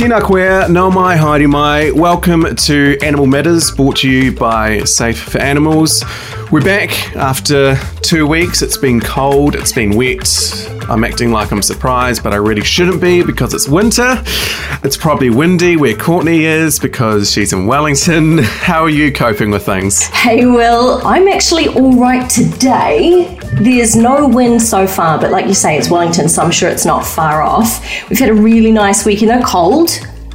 Tina Queer, nau mai, haere mai. Welcome to Animal Matters, brought to you by Safe for Animals. We're back after two weeks. It's been cold, it's been wet. I'm acting like I'm surprised, but I really shouldn't be because it's winter. It's probably windy where Courtney is because she's in Wellington. How are you coping with things? Hey, Will, I'm actually all right today. There's no wind so far, but like you say, it's Wellington, so I'm sure it's not far off. We've had a really nice weekend, though cold,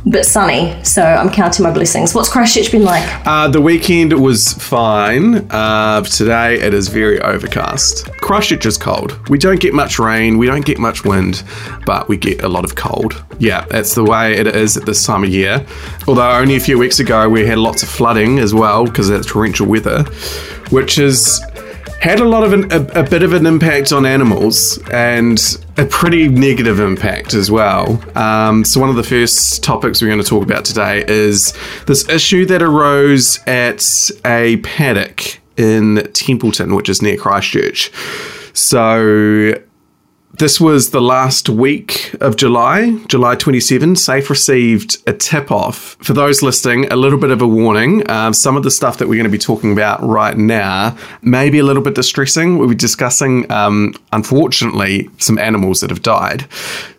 but sunny, so I'm counting my blessings. What's Christchurch been like? Uh, the weekend was fine. Uh, today it is very overcast. Christchurch is cold. We don't get much rain, we don't get much wind, but we get a lot of cold. Yeah, that's the way it is at this time of year. Although only a few weeks ago we had lots of flooding as well because of torrential weather, which is had a lot of an, a, a, bit of an impact on animals and a pretty negative impact as well. Um, so one of the first topics we're going to talk about today is this issue that arose at a paddock in Templeton, which is near Christchurch. So this was the last week of July, July 27. Safe received a tip off. For those listening, a little bit of a warning. Um, some of the stuff that we're going to be talking about right now may be a little bit distressing. We'll be discussing, um, unfortunately, some animals that have died.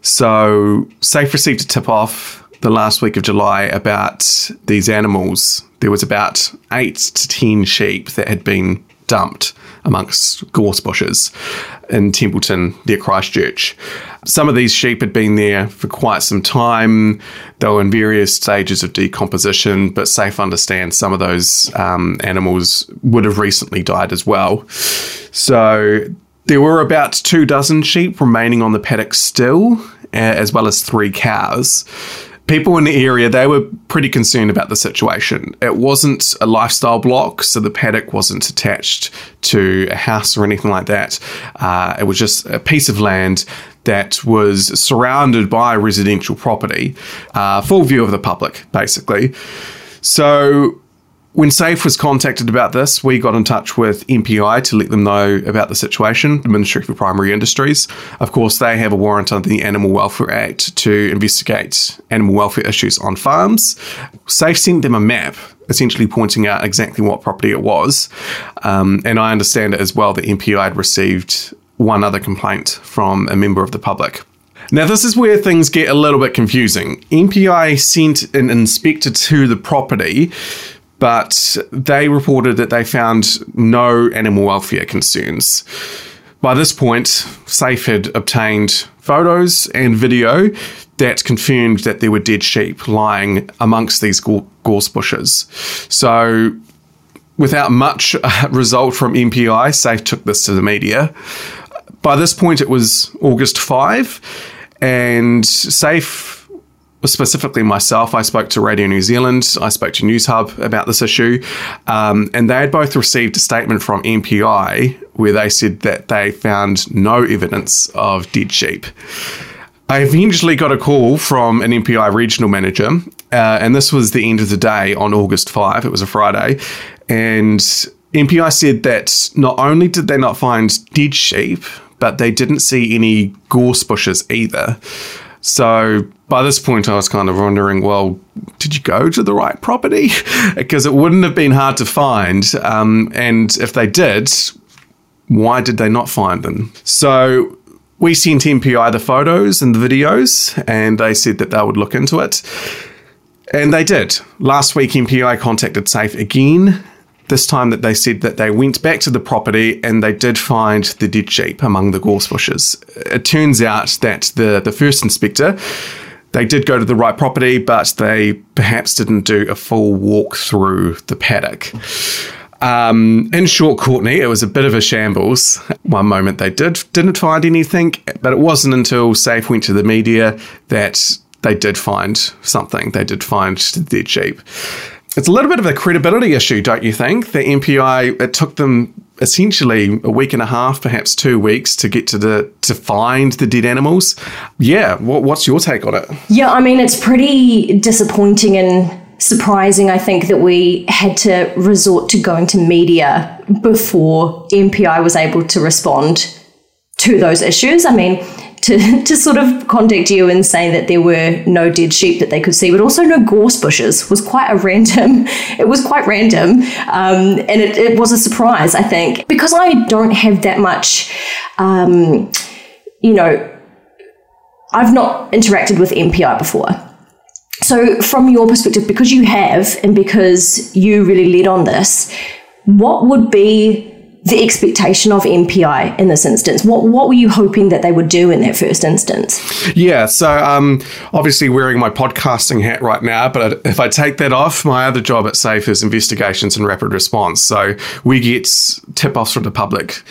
So, Safe received a tip off the last week of July about these animals. There was about eight to 10 sheep that had been dumped amongst gorse bushes in Templeton near Christchurch. Some of these sheep had been there for quite some time. They were in various stages of decomposition, but safe understand some of those um, animals would have recently died as well. So there were about two dozen sheep remaining on the paddock still, as well as three cows people in the area they were pretty concerned about the situation. It wasn't a lifestyle block so the paddock wasn't attached to a house or anything like that. Uh, it was just a piece of land that was surrounded by residential property uh, full view of the public basically. So when SAFE was contacted about this, we got in touch with MPI to let them know about the situation, the Ministry for Primary Industries. Of course, they have a warrant under the Animal Welfare Act to investigate animal welfare issues on farms. SAFE sent them a map essentially pointing out exactly what property it was. Um, and I understand it as well that MPI had received one other complaint from a member of the public. Now, this is where things get a little bit confusing. MPI sent an inspector to the property but they reported that they found no animal welfare concerns. By this point, SAFE had obtained photos and video that confirmed that there were dead sheep lying amongst these gorse bushes. So, without much uh, result from MPI, SAFE took this to the media. By this point, it was August 5, and SAFE specifically myself, I spoke to Radio New Zealand, I spoke to Newshub about this issue, um, and they had both received a statement from MPI where they said that they found no evidence of dead sheep. I eventually got a call from an MPI regional manager, uh, and this was the end of the day on August 5. It was a Friday. And MPI said that not only did they not find dead sheep, but they didn't see any gorse bushes either. So by this point, I was kind of wondering, well, did you go to the right property? because it wouldn't have been hard to find. Um, and if they did, why did they not find them? So we sent MPI the photos and the videos, and they said that they would look into it. And they did. Last week, MPI contacted Safe again this time that they said that they went back to the property and they did find the dead sheep among the gorse bushes. It turns out that the, the first inspector, they did go to the right property, but they perhaps didn't do a full walk through the paddock. Um, in short, Courtney, it was a bit of a shambles. One moment they did didn't find anything, but it wasn't until Safe went to the media that they did find something. They did find the dead sheep it's a little bit of a credibility issue, don't you think? The MPI it took them essentially a week and a half, perhaps two weeks, to get to the to find the dead animals. Yeah, what, what's your take on it? Yeah, I mean it's pretty disappointing and surprising. I think that we had to resort to going to media before MPI was able to respond to those issues. I mean, to, to sort of contact you and say that there were no dead sheep that they could see, but also no gorse bushes was quite a random. It was quite random, um, and it, it, was a surprise. I think because I don't have that much, um, you know, I've not interacted with MPI before. So, from your perspective, because you have, and because you really led on this, what would be the expectation of MPI in this instance? What what were you hoping that they would do in that first instance? Yeah, so um, obviously wearing my podcasting hat right now, but if I take that off, my other job at SAFE is investigations and rapid response. So we get tip offs from the public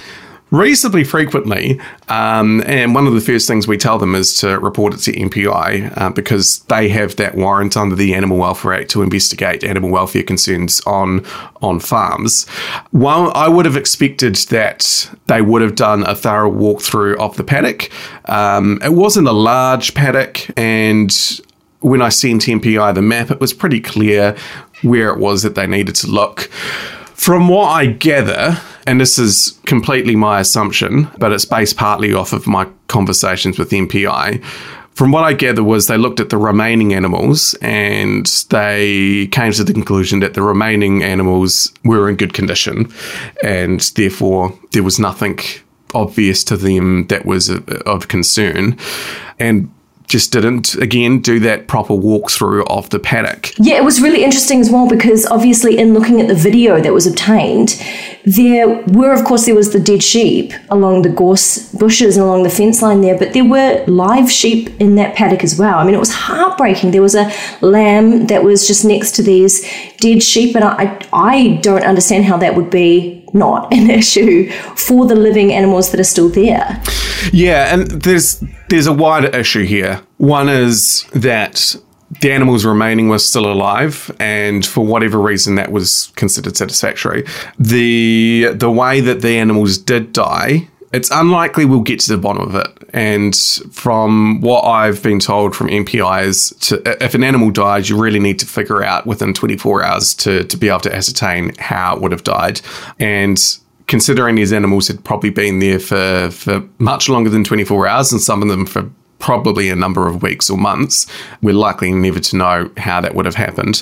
reasonably frequently. Um, and one of the first things we tell them is to report it to MPI uh, because they have that warrant under the Animal Welfare Act to investigate animal welfare concerns on on farms. While I would have expected that they would have done a thorough walkthrough of the paddock, um, it wasn't a large paddock and when I sent MPI the map, it was pretty clear where it was that they needed to look. From what I gather, and this is completely my assumption, but it's based partly off of my conversations with MPI. From what I gather was they looked at the remaining animals and they came to the conclusion that the remaining animals were in good condition and therefore there was nothing obvious to them that was of concern. And just didn't again do that proper walkthrough of the paddock. Yeah, it was really interesting as well because obviously in looking at the video that was obtained, there were of course there was the dead sheep along the gorse bushes and along the fence line there, but there were live sheep in that paddock as well. I mean, it was heartbreaking. There was a lamb that was just next to these dead sheep, and I I don't understand how that would be not an issue for the living animals that are still there. Yeah, and there's there's a wider issue here. One is that the animals remaining were still alive, and for whatever reason, that was considered satisfactory. the The way that the animals did die it's unlikely we'll get to the bottom of it. And from what I've been told from MPIs, to, if an animal dies, you really need to figure out within 24 hours to, to be able to ascertain how it would have died. And considering these animals had probably been there for, for much longer than 24 hours, and some of them for probably a number of weeks or months. We're likely never to know how that would have happened.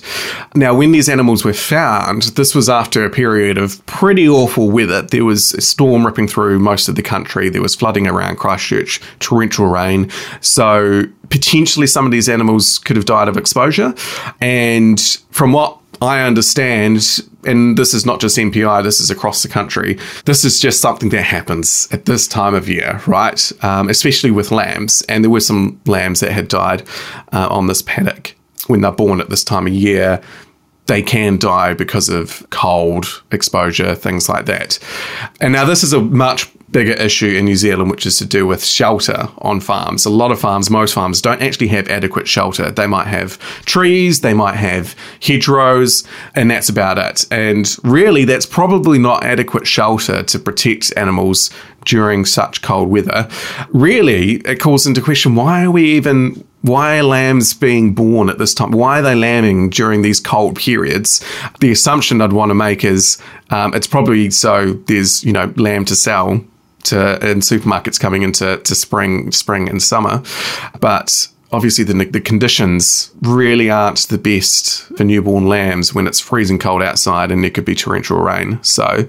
Now, when these animals were found, this was after a period of pretty awful weather. There was a storm ripping through most of the country, there was flooding around Christchurch, torrential rain. So, potentially, some of these animals could have died of exposure. And from what I understand, and this is not just MPI, this is across the country. This is just something that happens at this time of year, right? Um, especially with lambs. And there were some lambs that had died uh, on this paddock when they're born at this time of year. They can die because of cold exposure, things like that. And now, this is a much bigger issue in New Zealand, which is to do with shelter on farms. A lot of farms, most farms, don't actually have adequate shelter. They might have trees, they might have hedgerows, and that's about it. And really, that's probably not adequate shelter to protect animals during such cold weather. Really, it calls into question why are we even why are lambs being born at this time? Why are they lambing during these cold periods? The assumption I'd want to make is um, it's probably so there's you know lamb to sell to in supermarkets coming into to spring, spring and summer, but obviously the, the conditions really aren't the best for newborn lambs when it's freezing cold outside and there could be torrential rain. So,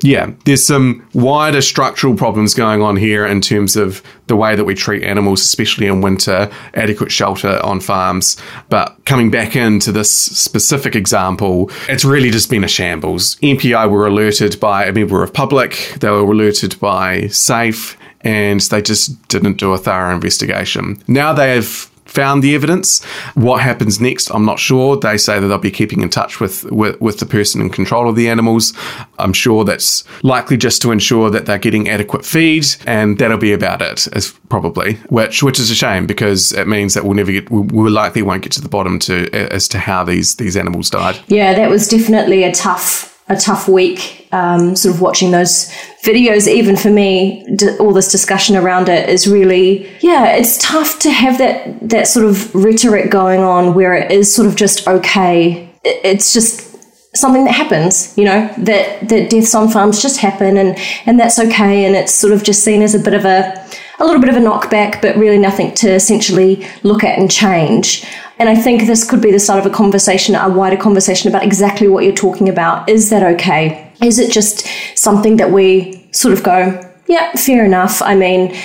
yeah, there's some wider structural problems going on here in terms of the way that we treat animals, especially in winter, adequate shelter on farms. But coming back into this specific example, it's really just been a shambles. MPI were alerted by a member of public, they were alerted by SAFE, and they just didn't do a thorough investigation. Now they have found the evidence. What happens next, I'm not sure. They say that they'll be keeping in touch with, with, with, the person in control of the animals. I'm sure that's likely just to ensure that they're getting adequate feed, and that'll be about it, as probably. Which which is a shame because it means that we'll never get, we, we likely won't get to the bottom to as to how these these animals died. Yeah, that was definitely a tough a tough week. Um, sort of watching those videos, even for me, d- all this discussion around it is really, yeah, it's tough to have that that sort of rhetoric going on where it is sort of just okay. It's just something that happens, you know, that that deaths on farms just happen, and and that's okay, and it's sort of just seen as a bit of a a little bit of a knockback, but really nothing to essentially look at and change. And I think this could be the start of a conversation, a wider conversation about exactly what you're talking about. Is that okay? Is it just something that we sort of go, yeah, fair enough. I mean,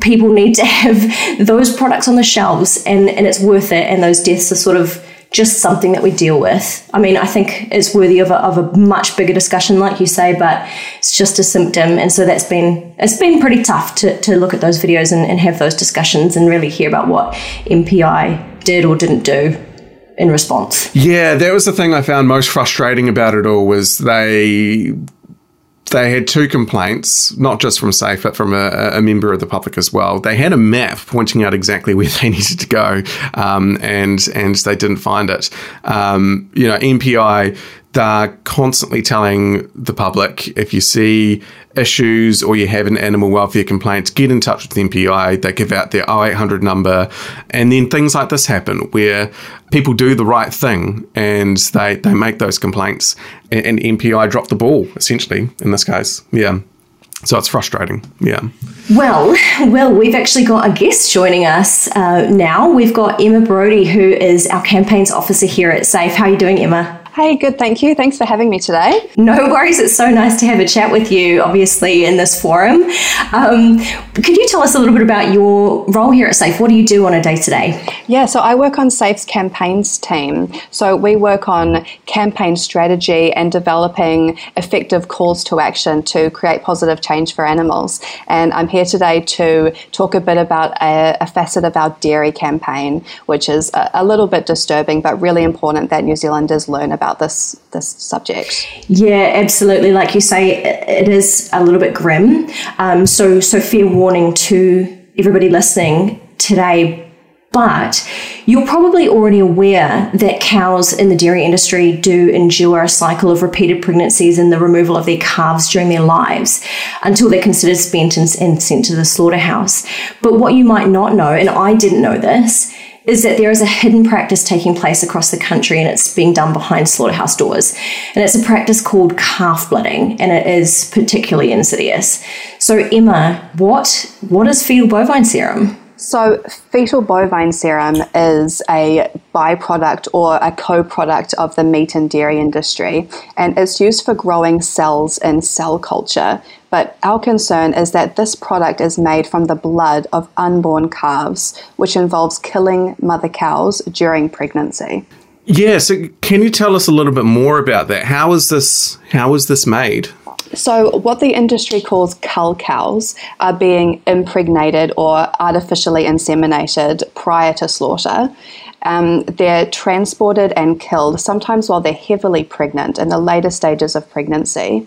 people need to have those products on the shelves and, and it's worth it. And those deaths are sort of just something that we deal with. I mean, I think it's worthy of a, of a much bigger discussion, like you say, but it's just a symptom. And so that's been, it's been pretty tough to, to look at those videos and, and have those discussions and really hear about what MPI did or didn't do in response. Yeah, that was the thing I found most frustrating about it all was they they had two complaints, not just from SAFE, but from a, a, member of the public as well. They had a map pointing out exactly where they needed to go, um, and and they didn't find it. Um, you know, MPI they're constantly telling the public if you see issues or you have an animal welfare complaint, get in touch with the MPI. They give out their 0800 number. And then things like this happen where people do the right thing and they, they make those complaints and, and MPI drop the ball, essentially, in this case. Yeah. So it's frustrating. Yeah. Well, well, we've actually got a guest joining us uh, now. We've got Emma Brody, who is our campaigns officer here at SAFE. How are you doing, Emma? Hey, good, thank you. Thanks for having me today. No worries. It's so nice to have a chat with you, obviously, in this forum. Um, could you tell us a little bit about your role here at SAFE? What do you do on a day to day? Yeah, so I work on SAFE's campaigns team. So we work on campaign strategy and developing effective calls to action to create positive change for animals. And I'm here today to talk a bit about a, a facet of our dairy campaign, which is a, a little bit disturbing, but really important that New Zealanders learn about about this this subject. Yeah, absolutely. Like you say, it is a little bit grim. Um, so so fair warning to everybody listening today. But you're probably already aware that cows in the dairy industry do endure a cycle of repeated pregnancies and the removal of their calves during their lives until they're considered spent and, and sent to the slaughterhouse. But what you might not know, and I didn't know this, is that there is a hidden practice taking place across the country and it's being done behind slaughterhouse doors. And it's a practice called calf blooding and it is particularly insidious. So Emma, what what is fetal bovine serum? So, fetal bovine serum is a byproduct or a co product of the meat and dairy industry, and it's used for growing cells in cell culture. But our concern is that this product is made from the blood of unborn calves, which involves killing mother cows during pregnancy. Yeah, so can you tell us a little bit more about that? How is this how is this made? So, what the industry calls cull cows are being impregnated or artificially inseminated prior to slaughter. Um, they're transported and killed, sometimes while they're heavily pregnant in the later stages of pregnancy.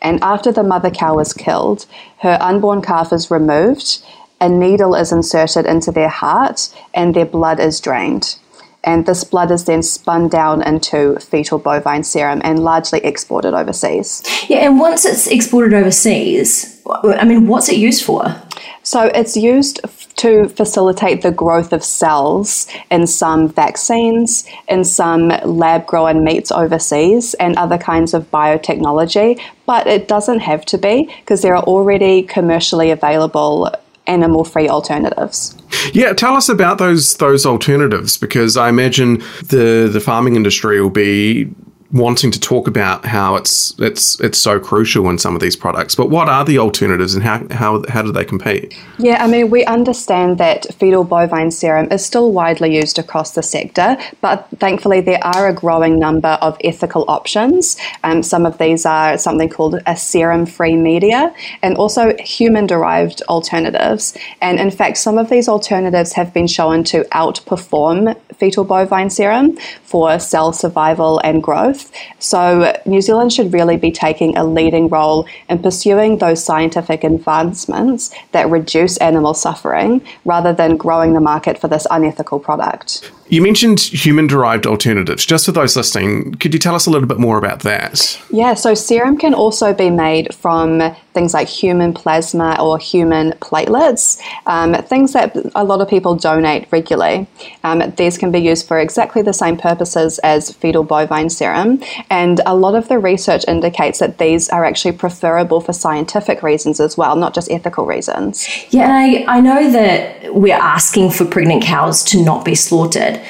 And after the mother cow is killed, her unborn calf is removed, a needle is inserted into their heart, and their blood is drained and this blood is then spun down into fetal bovine serum and largely exported overseas. Yeah, and once it's exported overseas, I mean, what's it used for? So it's used to facilitate the growth of cells in some vaccines, in some lab grown meats overseas, and other kinds of biotechnology. But it doesn't have to be because there are already commercially available animal free alternatives. Yeah, tell us about those those alternatives because I imagine the the farming industry will be wanting to talk about how it's it's it's so crucial in some of these products. But what are the alternatives and how how how do they compete? Yeah, I mean we understand that fetal bovine serum is still widely used across the sector, but thankfully there are a growing number of ethical options. Um, some of these are something called a serum-free media, and also human-derived alternatives. And in fact, some of these alternatives have been shown to outperform fetal bovine serum for cell survival and growth. So, New Zealand should really be taking a leading role in pursuing those scientific advancements that reduce animal suffering rather than growing the market for this unethical product. You mentioned human derived alternatives. Just for those listening, could you tell us a little bit more about that? Yeah, so serum can also be made from things like human plasma or human platelets, um, things that a lot of people donate regularly. Um, these can be used for exactly the same purposes as fetal bovine serum, and a lot of the research indicates that these are actually preferable for scientific reasons as well, not just ethical reasons. Yeah, I, I know that we're asking for pregnant cows to not be slaughtered,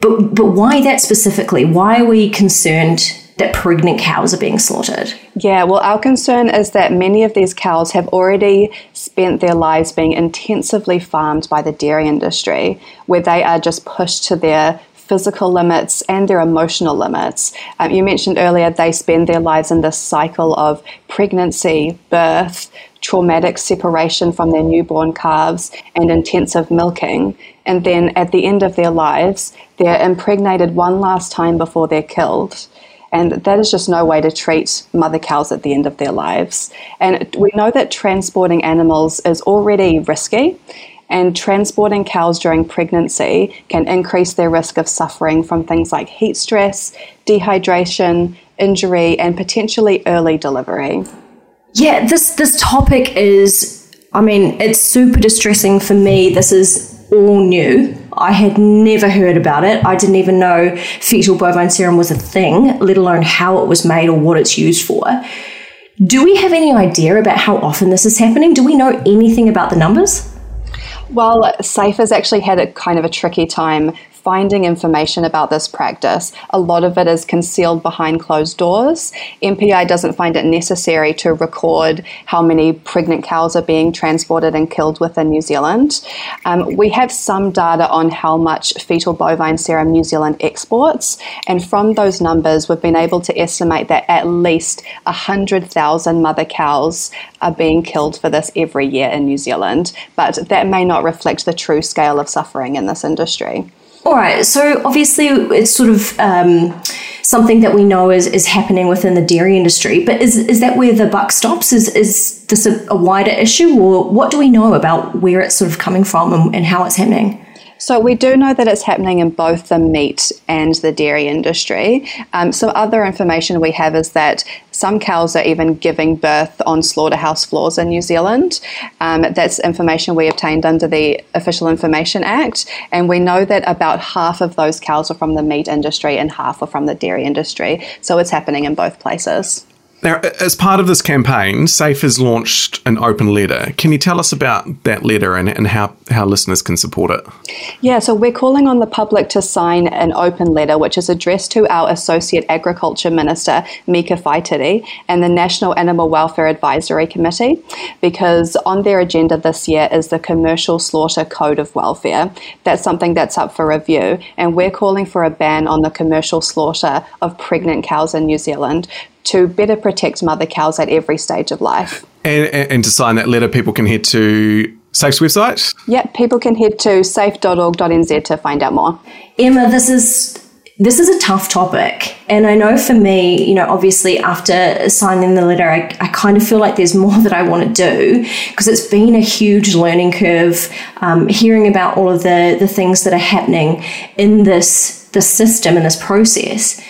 but, but why that specifically? Why are we concerned that pregnant cows are being slaughtered? Yeah, well, our concern is that many of these cows have already spent their lives being intensively farmed by the dairy industry, where they are just pushed to their physical limits and their emotional limits. Um, you mentioned earlier they spend their lives in this cycle of pregnancy, birth, traumatic separation from their newborn calves, and intensive milking. And then at the end of their lives, they're impregnated one last time before they're killed. And that is just no way to treat mother cows at the end of their lives. And we know that transporting animals is already risky. And transporting cows during pregnancy can increase their risk of suffering from things like heat stress, dehydration, injury, and potentially early delivery. Yeah, this this topic is I mean, it's super distressing for me. This is all new. I had never heard about it. I didn't even know fetal bovine serum was a thing, let alone how it was made or what it's used for. Do we have any idea about how often this is happening? Do we know anything about the numbers? Well, has actually had a kind of a tricky time finding information about this practice. A lot of it is concealed behind closed doors. MPI doesn't find it necessary to record how many pregnant cows are being transported and killed within New Zealand. Um, we have some data on how much fetal bovine serum New Zealand exports, and from those numbers, we've been able to estimate that at least 100,000 mother cows are being killed for this every year in New Zealand, but that may not reflect the true scale of suffering in this industry. All right. So obviously, it's sort of um, something that we know is, is happening within the dairy industry. But is is that where the buck stops? Is is this a, a wider issue, or what do we know about where it's sort of coming from and, and how it's happening? So we do know that it's happening in both the meat and the dairy industry. Um, some other information we have is that some cows are even giving birth on slaughterhouse floors in New Zealand. Um, that's information we obtained under the Official Information Act, and we know that about half of those cows are from the meat industry and half are from the dairy industry. So it's happening in both places. Now, as part of this campaign, SAFE has launched an open letter. Can you tell us about that letter and, and how, how listeners can support it? Yeah, so we're calling on the public to sign an open letter which is addressed to our Associate Agriculture Minister, Meka Whaitiri, and the National Animal Welfare Advisory Committee, because on their agenda this year is the Commercial Slaughter Code of Welfare. That's something that's up for review, and we're calling for a ban on the commercial slaughter of pregnant cows in New Zealand to better protect mother cows at every stage of life. And, and, to sign that letter, people can head to SAFE's website? Yep, people can head to safe.org.nz to find out more. Emma, this is this is a tough topic. And I know for me, you know, obviously after signing the letter, I, I kind of feel like there's more that I want to do because it's been a huge learning curve. Um, hearing about all of the, the things that are happening in this, this system and this process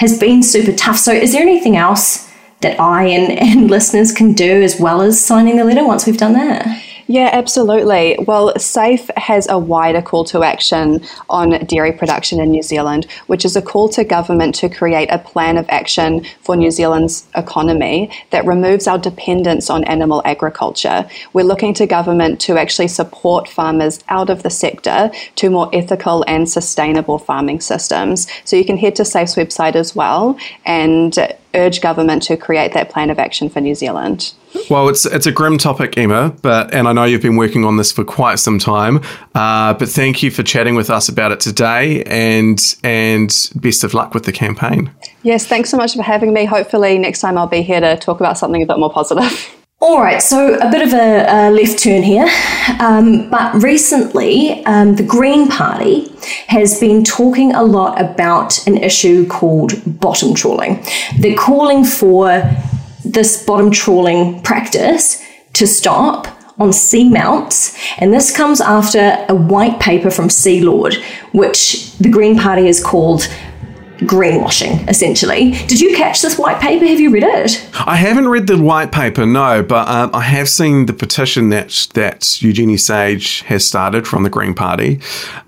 has been super tough. So, is there anything else that I and, and listeners can do as well as signing the letter once we've done that? Yeah, absolutely. Well, SAFE has a wider call to action on dairy production in New Zealand, which is a call to government to create a plan of action for New Zealand's economy that removes our dependence on animal agriculture. We're looking to government to actually support farmers out of the sector to more ethical and sustainable farming systems. So you can head to SAFE's website as well and urge government to create that plan of action for New Zealand. Well, it's it's a grim topic, Emma, but and I know you've been working on this for quite some time. Uh, but thank you for chatting with us about it today, and and best of luck with the campaign. Yes, thanks so much for having me. Hopefully, next time I'll be here to talk about something a bit more positive. All right, so a bit of a, a left turn here. Um, but recently, um, the Green Party has been talking a lot about an issue called bottom trawling. They're calling for this bottom trawling practice to stop on seamounts, and this comes after a white paper from Sealord, which the Green Party has called greenwashing, essentially. Did you catch this white paper? Have you read it? I haven't read the white paper, no, but um, I have seen the petition that that Eugenie Sage has started from the Green Party.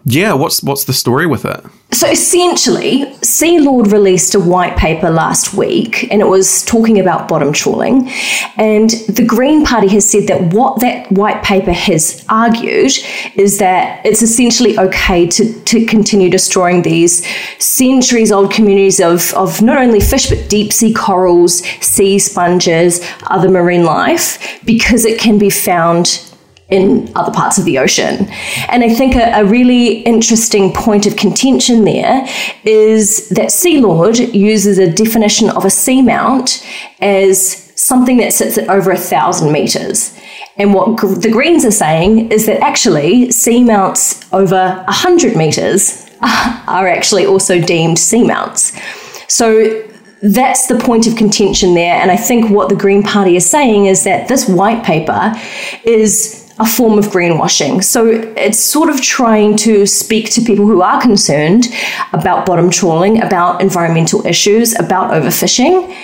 Yeah, what's what's the story with it? So essentially, Sealord released a white paper last week and it was talking about bottom trawling. And the Green Party has said that what that white paper has argued is that it's essentially okay to, to continue destroying these centuries old communities of, of not only fish but deep sea corals, sea sponges, other marine life, because it can be found in other parts of the ocean. And I think a, a, really interesting point of contention there is that Sealord uses a definition of a seamount as something that sits at over a thousand meters. And what gr- the Greens are saying is that actually seamounts over 100 meters are actually also deemed seamounts. So that's the point of contention there. And I think what the Green Party is saying is that this white paper is a form of greenwashing. So it's sort of trying to speak to people who are concerned about bottom trawling, about environmental issues, about overfishing.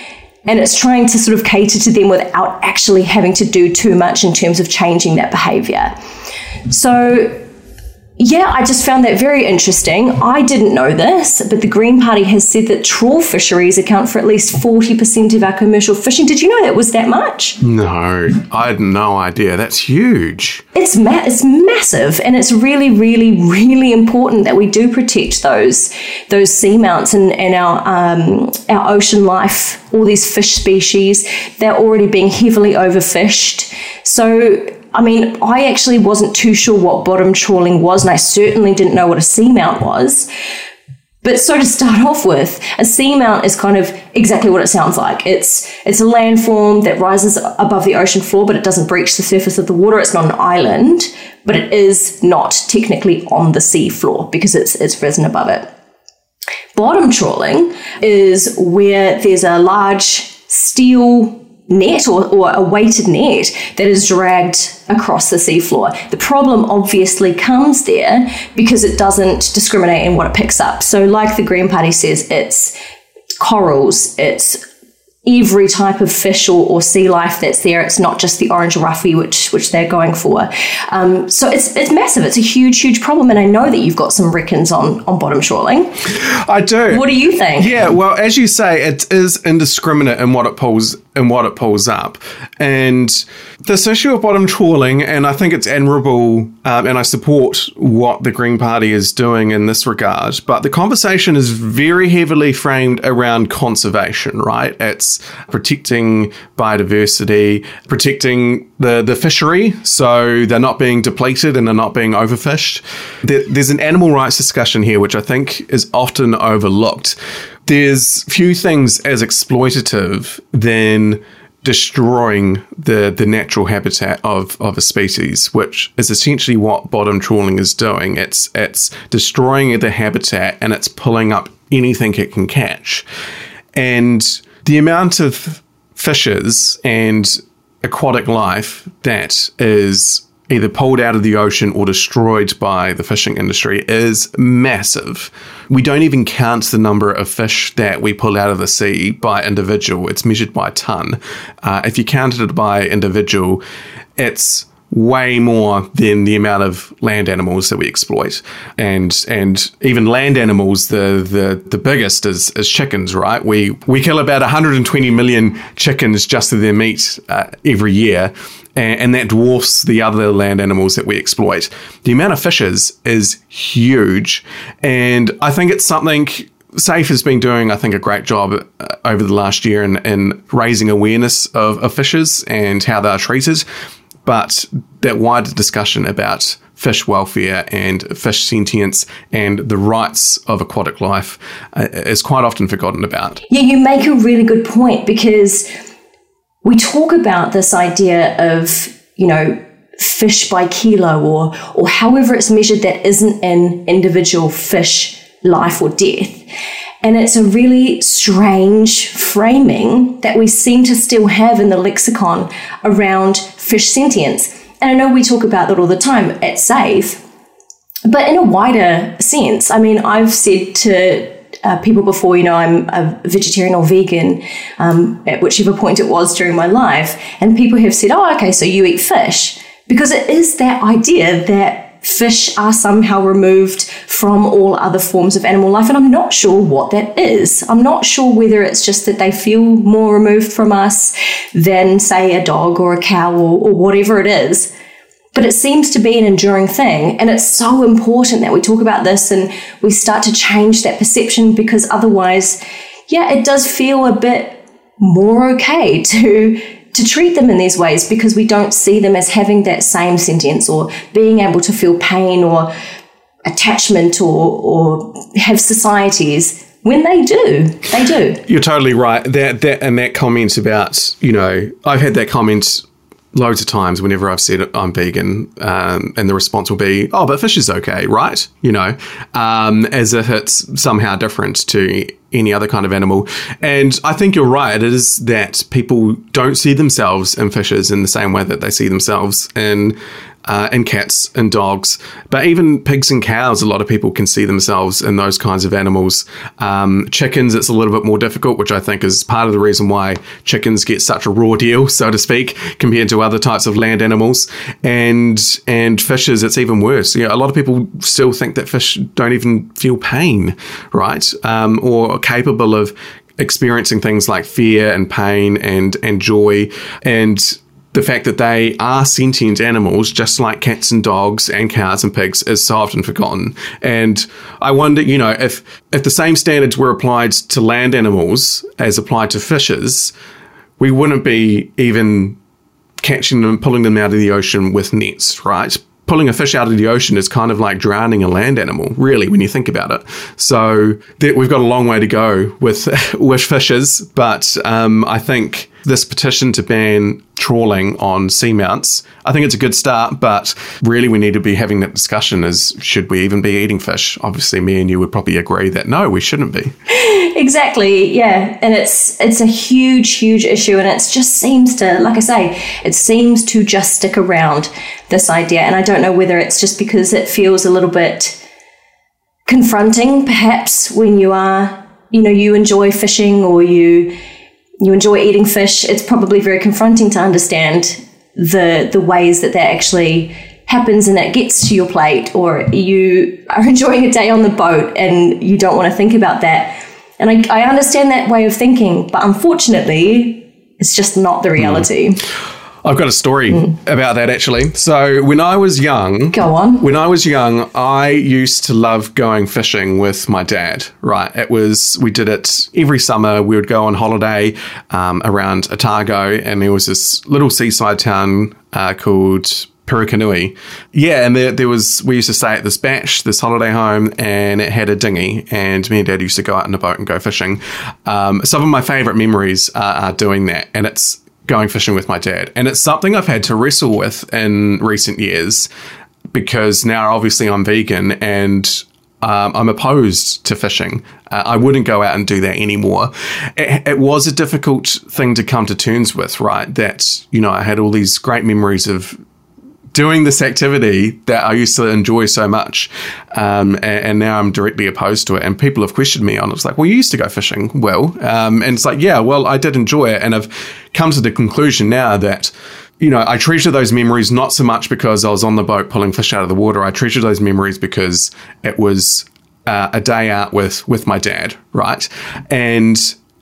And it's trying to sort of cater to them without actually having to do too much in terms of changing that behavior. So yeah, I just found that very interesting. I didn't know this, but the Green Party has said that trawl fisheries account for at least 40% of our commercial fishing. Did you know that was that much? No, I had no idea. That's huge. It's ma- it's massive and it's really really really important that we do protect those those seamounts and, and our um, our ocean life, all these fish species. They're already being heavily overfished. So I mean, I actually wasn't too sure what bottom trawling was, and I certainly didn't know what a seamount was. But so to start off with, a seamount is kind of exactly what it sounds like. It's it's a landform that rises above the ocean floor, but it doesn't breach the surface of the water. It's not an island, but it is not technically on the sea floor because it's it's risen above it. Bottom trawling is where there's a large steel net or, or a weighted net that is dragged across the seafloor. The problem obviously comes there because it doesn't discriminate in what it picks up. So, like the Green Party says, it's corals, it's every type of fish or, or, sea life that's there. It's not just the orange roughy, which which they're going for. Um, so it's it's massive. It's a huge, huge problem. And I know that you've got some reckons on on bottom trawling. I do. What do you think? Yeah, well, as you say, it is indiscriminate in what it pulls in what it pulls up, and this issue of bottom trawling, and I think it's admirable, um, and I support what the Green Party is doing in this regard. But the conversation is very heavily framed around conservation, right? It's protecting biodiversity, protecting the, the fishery, so they're not being depleted and they're not being overfished. There, there's an animal rights discussion here, which I think is often overlooked. There's few things as exploitative than destroying the, the natural habitat of, of a species, which is essentially what bottom trawling is doing. It's it's destroying the habitat and it's pulling up anything it can catch. And the amount of fishes and aquatic life that is either pulled out of the ocean or destroyed by the fishing industry is massive. We don't even count the number of fish that we pull out of the sea by individual. It's measured by ton. Uh, if you counted it by individual, it's way more than the amount of land animals that we exploit. And and even land animals, the the, the biggest is, is chickens, right? We we kill about 120 million chickens just for their meat uh, every year and, that dwarfs the other land animals that we exploit. The amount of fishes is huge, and I think it's something Safe has been doing, I think, a great job uh, over the last year in, in raising awareness of, of fishes and how they are treated. But that wider discussion about fish welfare and fish sentience and the rights of aquatic life uh, is quite often forgotten about. Yeah, you make a really good point because we talk about this idea of, you know, fish by kilo or or however it's measured that isn't an individual fish life or death. And it's a really strange framing that we seem to still have in the lexicon around fish sentience. And I know we talk about that all the time at SAFE, but in a wider sense, I mean, I've said to uh, people before, you know, I'm a vegetarian or vegan, um, at whichever point it was during my life, and people have said, oh, okay, so you eat fish. Because it is that idea that fish are somehow removed from all other forms of animal life. And I'm not sure what that is. I'm not sure whether it's just that they feel more removed from us than, say, a dog or a cow or, or whatever it is. But it seems to be an enduring thing. And it's so important that we talk about this and we start to change that perception because otherwise, yeah, it does feel a bit more okay to to treat them in these ways because we don't see them as having that same sentience or being able to feel pain or attachment or or have societies when they do they do you're totally right that that and that comments about you know i've had that comment loads of times whenever I've said I'm vegan, um, and the response will be, "Oh, but fish is okay, right?" You know, um, as if it's somehow different to any other kind of animal. And I think you're right. It is that people don't see themselves in fishes in the same way that they see themselves in uh, and cats and dogs. But even pigs and cows, a lot of people can see themselves in those kinds of animals. Um, chickens, it's a little bit more difficult, which I think is part of the reason why chickens get such a raw deal, so to speak, compared to other types of land animals. And and fishes, it's even worse. You know, a lot of people still think that fish don't even feel pain, right? Um, or capable of experiencing things like fear and pain and and joy and the fact that they are sentient animals, just like cats and dogs and cows and pigs, is so often forgotten. And I wonder, you know, if if the same standards were applied to land animals as applied to fishes, we wouldn't be even catching them, pulling them out of the ocean with nets, right? pulling a fish out of the ocean is kind of like drowning a land animal, really, when you think about it. So we've got a long way to go with with fishes, but um, I think this petition to ban trawling on seamounts, I think it's a good start, but really we need to be having that discussion is should we even be eating fish? Obviously me and you would probably agree that no, we shouldn't be. Exactly, yeah. And it's it's a huge, huge issue and it just seems to, like I say, it seems to just stick around this idea. And I don't know whether it's just because it feels a little bit confronting, perhaps, when you are, you know, you enjoy fishing or you you enjoy eating fish, it's probably very confronting to understand the the ways that that actually happens and that gets to your plate, or you are enjoying a day on the boat and you don't want to think about that. And I, I understand that way of thinking, but unfortunately, it's just not the reality. Mm. I've got a story mm. about that actually. So when I was young, go on. When I was young, I used to love going fishing with my dad. Right, it was we did it every summer. We would go on holiday um, around Otago, and there was this little seaside town uh, called Purunui. Yeah, and there, there, was, we used to stay at this batch, this holiday home, and it had a dinghy, and me and dad used to go out in a boat and go fishing. Um, some of my favourite memories are, are, doing that, and it's going fishing with my dad. And it's something I've had to wrestle with in recent years because now obviously I'm vegan and um, I'm opposed to fishing. Uh, I wouldn't go out and do that anymore. It, it, was a difficult thing to come to terms with, right? That, you know, I had all these great memories of doing this activity that I used to enjoy so much, um, and, and, now I'm directly opposed to it. And people have questioned me on it. It's like, well, you used to go fishing, well, um, and it's like, yeah, well, I did enjoy it, and I've come to the conclusion now that. You know, I treasure those memories not so much because I was on the boat pulling fish out of the water. I treasure those memories because it was uh, a day out with with my dad, right? And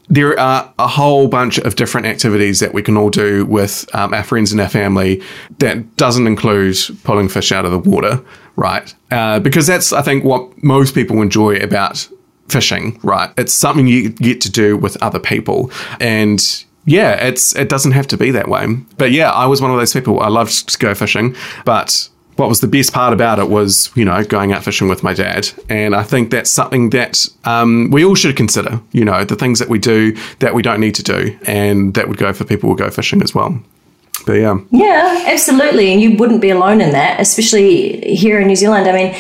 there are a whole bunch of different activities that we can all do with um, our friends and our family that doesn't include pulling fish out of the water, right? Uh, because that's, I think, what most people enjoy about fishing, right? It's something you get to do with other people. And yeah, it's it doesn't have to be that way. But yeah, I was one of those people. I loved to go fishing, but what was the best part about it was, you know, going out fishing with my dad. And I think that's something that um, we all should consider, you know, the things that we do that we don't need to do. And that would go for people who go fishing as well. But yeah. Yeah, absolutely. And you wouldn't be alone in that, especially here in New Zealand. I mean,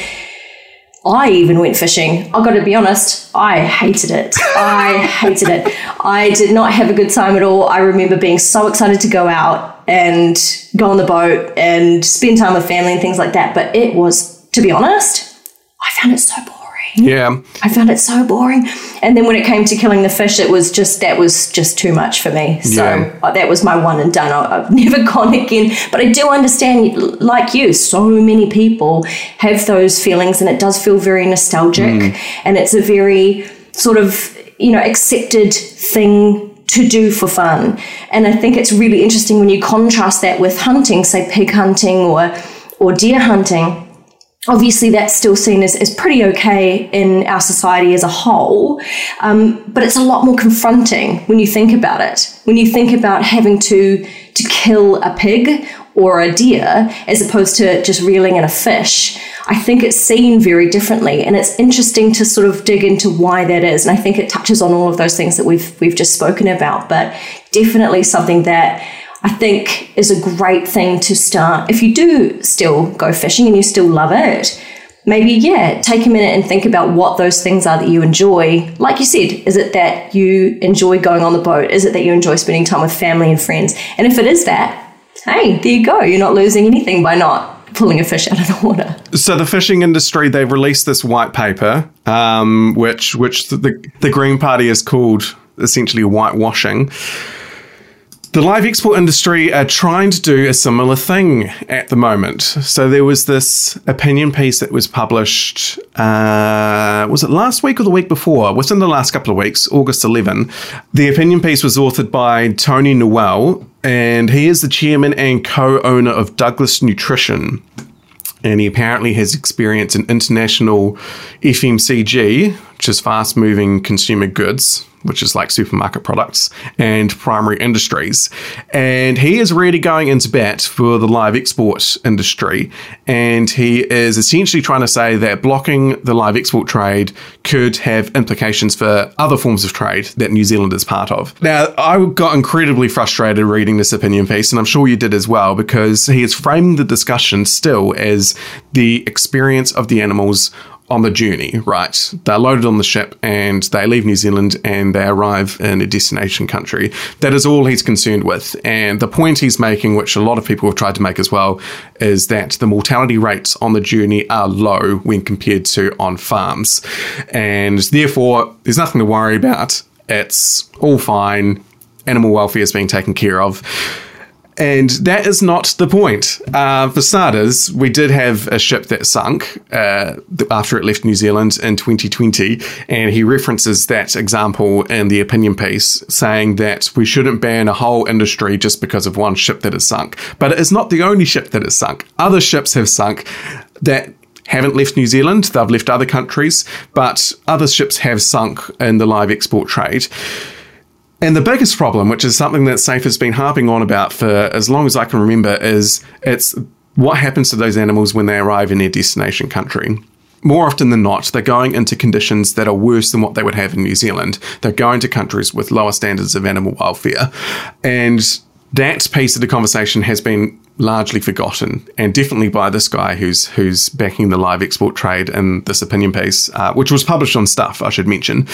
I even went fishing. I've got to be honest, I hated it. I hated it. I did not have a good time at all. I remember being so excited to go out and go on the boat and spend time with family and things like that. But it was, to be honest, I found it so boring. Yeah. I found it so boring. And then when it came to killing the fish, it was just that was just too much for me. So Yeah. that was my one and done. I- I've never gone again. But I do understand, like you, so many people have those feelings, and it does feel very nostalgic. Mm. And it's a very sort of you know accepted thing to do for fun. And I think it's really interesting when you contrast that with hunting, say pig hunting or or deer hunting obviously that's still seen as, as pretty okay in our society as a whole um, but it's a lot more confronting when you think about it. When you think about having to to kill a pig or a deer as opposed to just reeling in a fish i think it's seen very differently. And it's interesting to sort of dig into why that is. And i think it touches on all of those things that we've we've just spoken about but definitely something that I think is a great thing to start. If you do still go fishing and you still love it, maybe, yeah, take a minute and think about what those things are that you enjoy. Like you said, is it that you enjoy going on the boat? Is it that you enjoy spending time with family and friends? And if it is that, hey, there you go. You're not losing anything by not pulling a fish out of the water. So the fishing industry, they've released this white paper, um, which which the the Green Party has called essentially whitewashing. The live export industry are trying to do a similar thing at the moment. So there was this opinion piece that was published. Uh, was it last week or the week before? Within the last couple of weeks, August 11. The opinion piece was authored by Tony Nowell, and he is the chairman and co-owner of Douglas Nutrition and he apparently has experience in international FMCG, which is fast moving consumer goods, which is like supermarket products, and primary industries. And he is really going into bat for the live export industry. And he is essentially trying to say that blocking the live export trade could have implications for other forms of trade that New Zealand is part of. Now, I got incredibly frustrated reading this opinion piece, and I'm sure you did as well, because he is framing the discussion still as the experience of the animals on the journey, right? They're loaded on the ship and they leave New Zealand and they arrive in a destination country. That is all he's concerned with. And the point he's making, which a lot of people have tried to make as well, is that the mortality rates on the journey are low when compared to on farms. And therefore, there's nothing to worry about. It's all fine. Animal welfare is being taken care of. And that is not the point. Uh, for starters, we did have a ship that sunk uh, after it left New Zealand in 2020, and he references that example in the opinion piece, saying that we shouldn't ban a whole industry just because of one ship that has sunk. But it is not the only ship that has sunk. Other ships have sunk that haven't left New Zealand, they've left other countries, but other ships have sunk in the live export trade. And the biggest problem, which is something that SAFE has been harping on about for as long as I can remember, is it's what happens to those animals when they arrive in their destination country. More often than not, they're going into conditions that are worse than what they would have in New Zealand. They're going to countries with lower standards of animal welfare. And that piece of the conversation has been largely forgotten, and definitely by this guy who's who's backing the live export trade in this opinion piece, uh, which was published on Stuff, I should mention.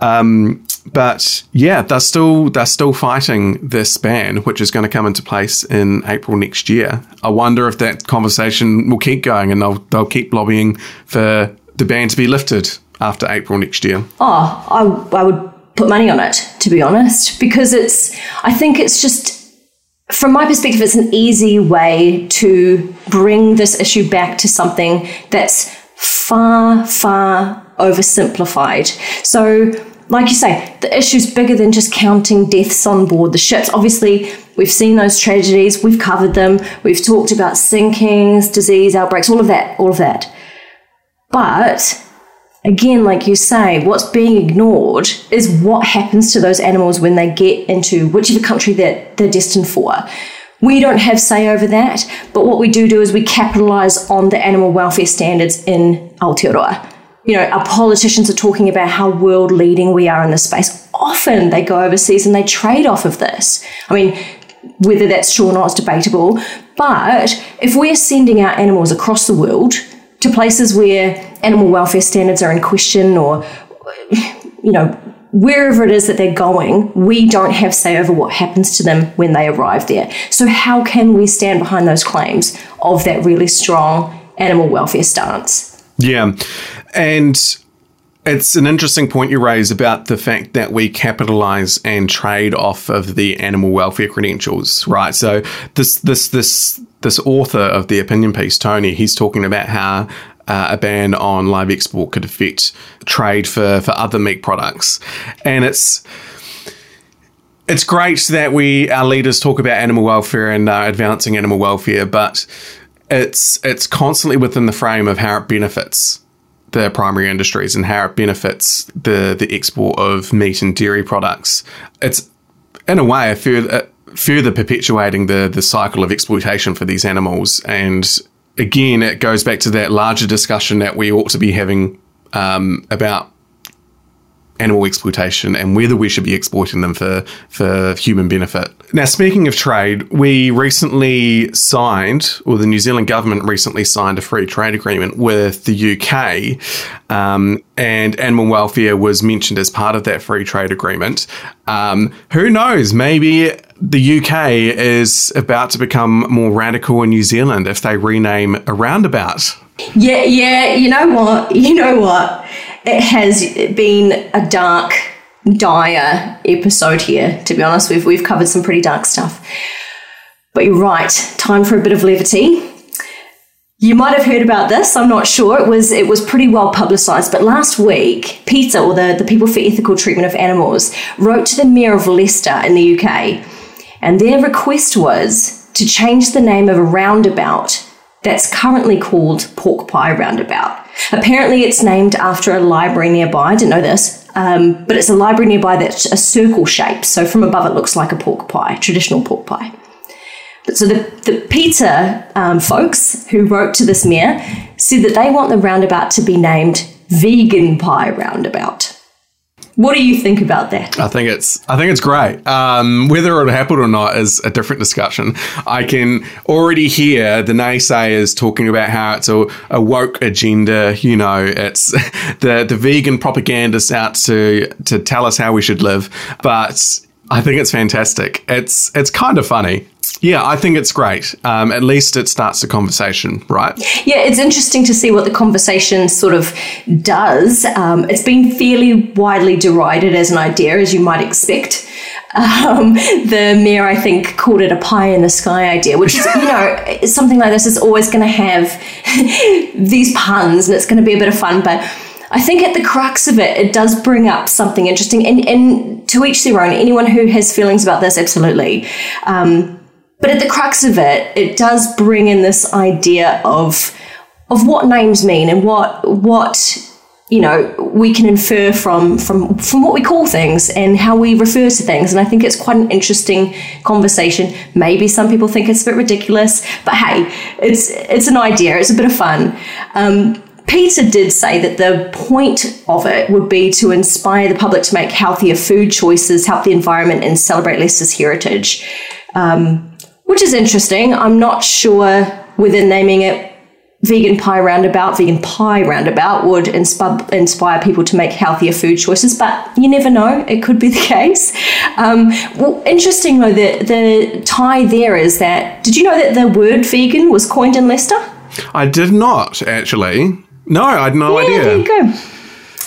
Um, but yeah, they're still they're still fighting this ban, which is going to come into place in April next year. I wonder if that conversation will keep going, and they'll they'll keep lobbying for the ban to be lifted after April next year. Oh, I, I would put money on it, to be honest, because it's, I think it's just, from my perspective, it's an easy way to bring this issue back to something that's far, far oversimplified. So, like you say, the issue's bigger than just counting deaths on board the ships. Obviously, we've seen those tragedies, we've covered them, we've talked about sinkings, disease outbreaks, all of that, all of that. But again, like you say, what's being ignored is what happens to those animals when they get into whichever country that they're destined for. We don't have say over that, but what we do do is we capitalize on the animal welfare standards in Aotearoa. You know, our politicians are talking about how world leading we are in this space. Often they go overseas and they trade off of this. I mean, whether that's true or not is debatable, but if we're sending our animals across the world to places where animal welfare standards are in question or you know wherever it is that they're going we don't have say over what happens to them when they arrive there so how can we stand behind those claims of that really strong animal welfare stance Yeah. And It's an interesting point you raise about the fact that we capitalize and trade off of the animal welfare credentials, right? So this this this this author of the opinion piece, Tony, he's talking about how uh, a ban on live export could affect trade for for other meat products, and it's it's great that we our leaders talk about animal welfare and uh, advancing animal welfare, but it's it's constantly within the frame of how it benefits the primary industries and how it benefits the the export of meat and dairy products. It's in a way a further further perpetuating the the cycle of exploitation for these animals. And again, it goes back to that larger discussion that we ought to be having um, about animal exploitation and whether we should be exploiting them for, for human benefit. Now, speaking of trade, we recently signed, or the New Zealand government recently signed a free trade agreement with the UK, um, and animal welfare was mentioned as part of that free trade agreement. Um, who knows? Maybe the UK is about to become more radical in New Zealand if they rename a roundabout. Yeah, yeah, you know what? You know what? It has been a dark, dire episode here, to be honest. We've, we've covered some pretty dark stuff. But you're right, time for a bit of levity. You might have heard about this, I'm not sure. It was it was pretty well publicised. But last week, PETA, or the, the People for Ethical Treatment of Animals, wrote to the Mayor of Leicester in the UK, and their request was to change the name of a roundabout that's currently called Pork Pie Roundabout. Apparently, it's named after a library nearby. I didn't know this, um, but it's a library nearby that's a circle shape. So from above, it looks like a pork pie, traditional pork pie. But so the, the PETA um, folks who wrote to this mayor said that they want the roundabout to be named Vegan Pie Roundabout. What do you think about that? I think it's I think it's great. Um, whether it happened or not is a different discussion. I can already hear the naysayers talking about how it's a, a woke agenda. You know, it's the the vegan propagandists out to to tell us how we should live. But I think it's fantastic. It's it's kind of funny. Yeah, I think it's great. Um, at least it starts the conversation, right? Yeah, it's interesting to see what the conversation sort of does. Um, it's been fairly widely derided as an idea, as you might expect. Um, the mayor, I think, called it a pie in the sky idea, which is, you know, something like this is always going to have these puns and it's going to be a bit of fun, but. I think at the crux of it, it does bring up something interesting, and, and to each their own. Anyone who has feelings about this, absolutely. Um, but at the crux of it, it does bring in this idea of of what names mean and what what you know we can infer from from from what we call things and how we refer to things. And i think it's quite an interesting conversation. Maybe some people think it's a bit ridiculous but hey it's it's an idea. It's a bit of fun. Um, PETA did say that the point of it would be to inspire the public to make healthier food choices, help the environment, and celebrate Leicester's heritage. Um, which is interesting. I'm not sure whether naming it vegan pie roundabout, vegan pie roundabout would inspire, inspire people to make healthier food choices, but you never know. It could be the case. Um, well, interesting though, the, the tie there is that, did you know that the word vegan was coined in Leicester? I did not, actually. No, I had no yeah, idea. There you go.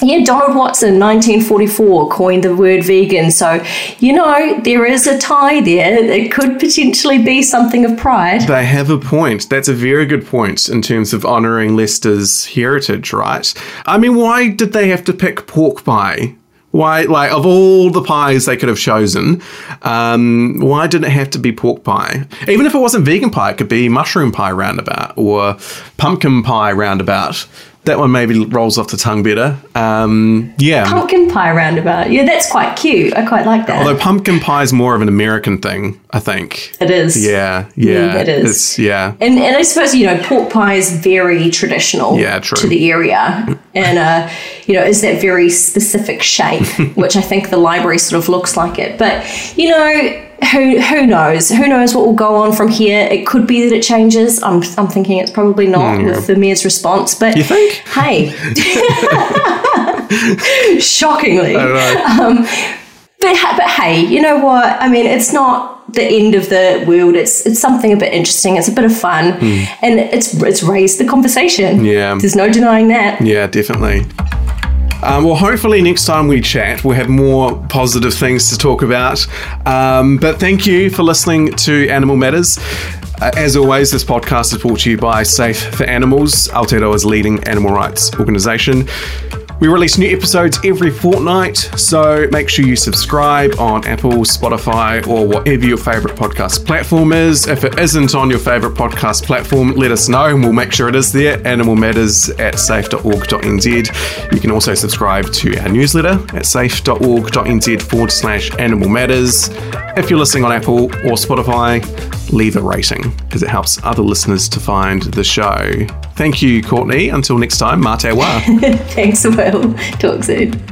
Yeah, Donald Watson, 1944, coined the word vegan. So, you know, there is a tie there. It could potentially be something of pride. They have a point. That's a very good point in terms of honouring Leicester's heritage, right? I mean, why did they have to pick pork pie? Why, like, of all the pies they could have chosen, um, why did it have to be pork pie? Even if it wasn't vegan pie, it could be mushroom pie roundabout or pumpkin pie roundabout that one maybe rolls off the tongue better. Um, yeah. Pumpkin pie roundabout. Yeah, that's quite cute. I quite like that. Although pumpkin pie is more of an American thing, I think. It is. Yeah, yeah. Yeah, it is. It's, yeah. And, and I suppose, you know, pork pie is very traditional Yeah, true. to the area. And, uh, you know, is that very specific shape, which I think the library sort of looks like it. But, you know, who who knows? Who knows what will go on from here? It could be that it changes. I'm I'm thinking it's probably not Mm, with the mayor's response. But You think? Hey, shockingly. I don't know. Um, but but hey, you know what? I mean, it's not the end of the world. It's it's something a bit interesting. It's a bit of fun, and it's it's raised the conversation. Yeah. there's no denying that. Yeah, definitely. Um, well, hopefully next time we chat, we'll have more positive things to talk about. Um, but thank you for listening to Animal Matters. Uh, as always, this podcast is brought to you by Safe for Animals, Aotearoa's leading animal rights organisation. We release new episodes every fortnight, so make sure you subscribe on Apple, Spotify, or whatever your favourite podcast platform is. If it isn't on your favourite podcast platform, let us know and we'll make sure it is there. Animal Matters at safe.org.nz. You can also subscribe to our newsletter at safe.org.nz forward slash animal matters. If you're listening on Apple or Spotify, leave a rating because it helps other listeners to find the show. Thank you, Courtney. Until next time, Mā te wā. Thanks, Will. Talk soon.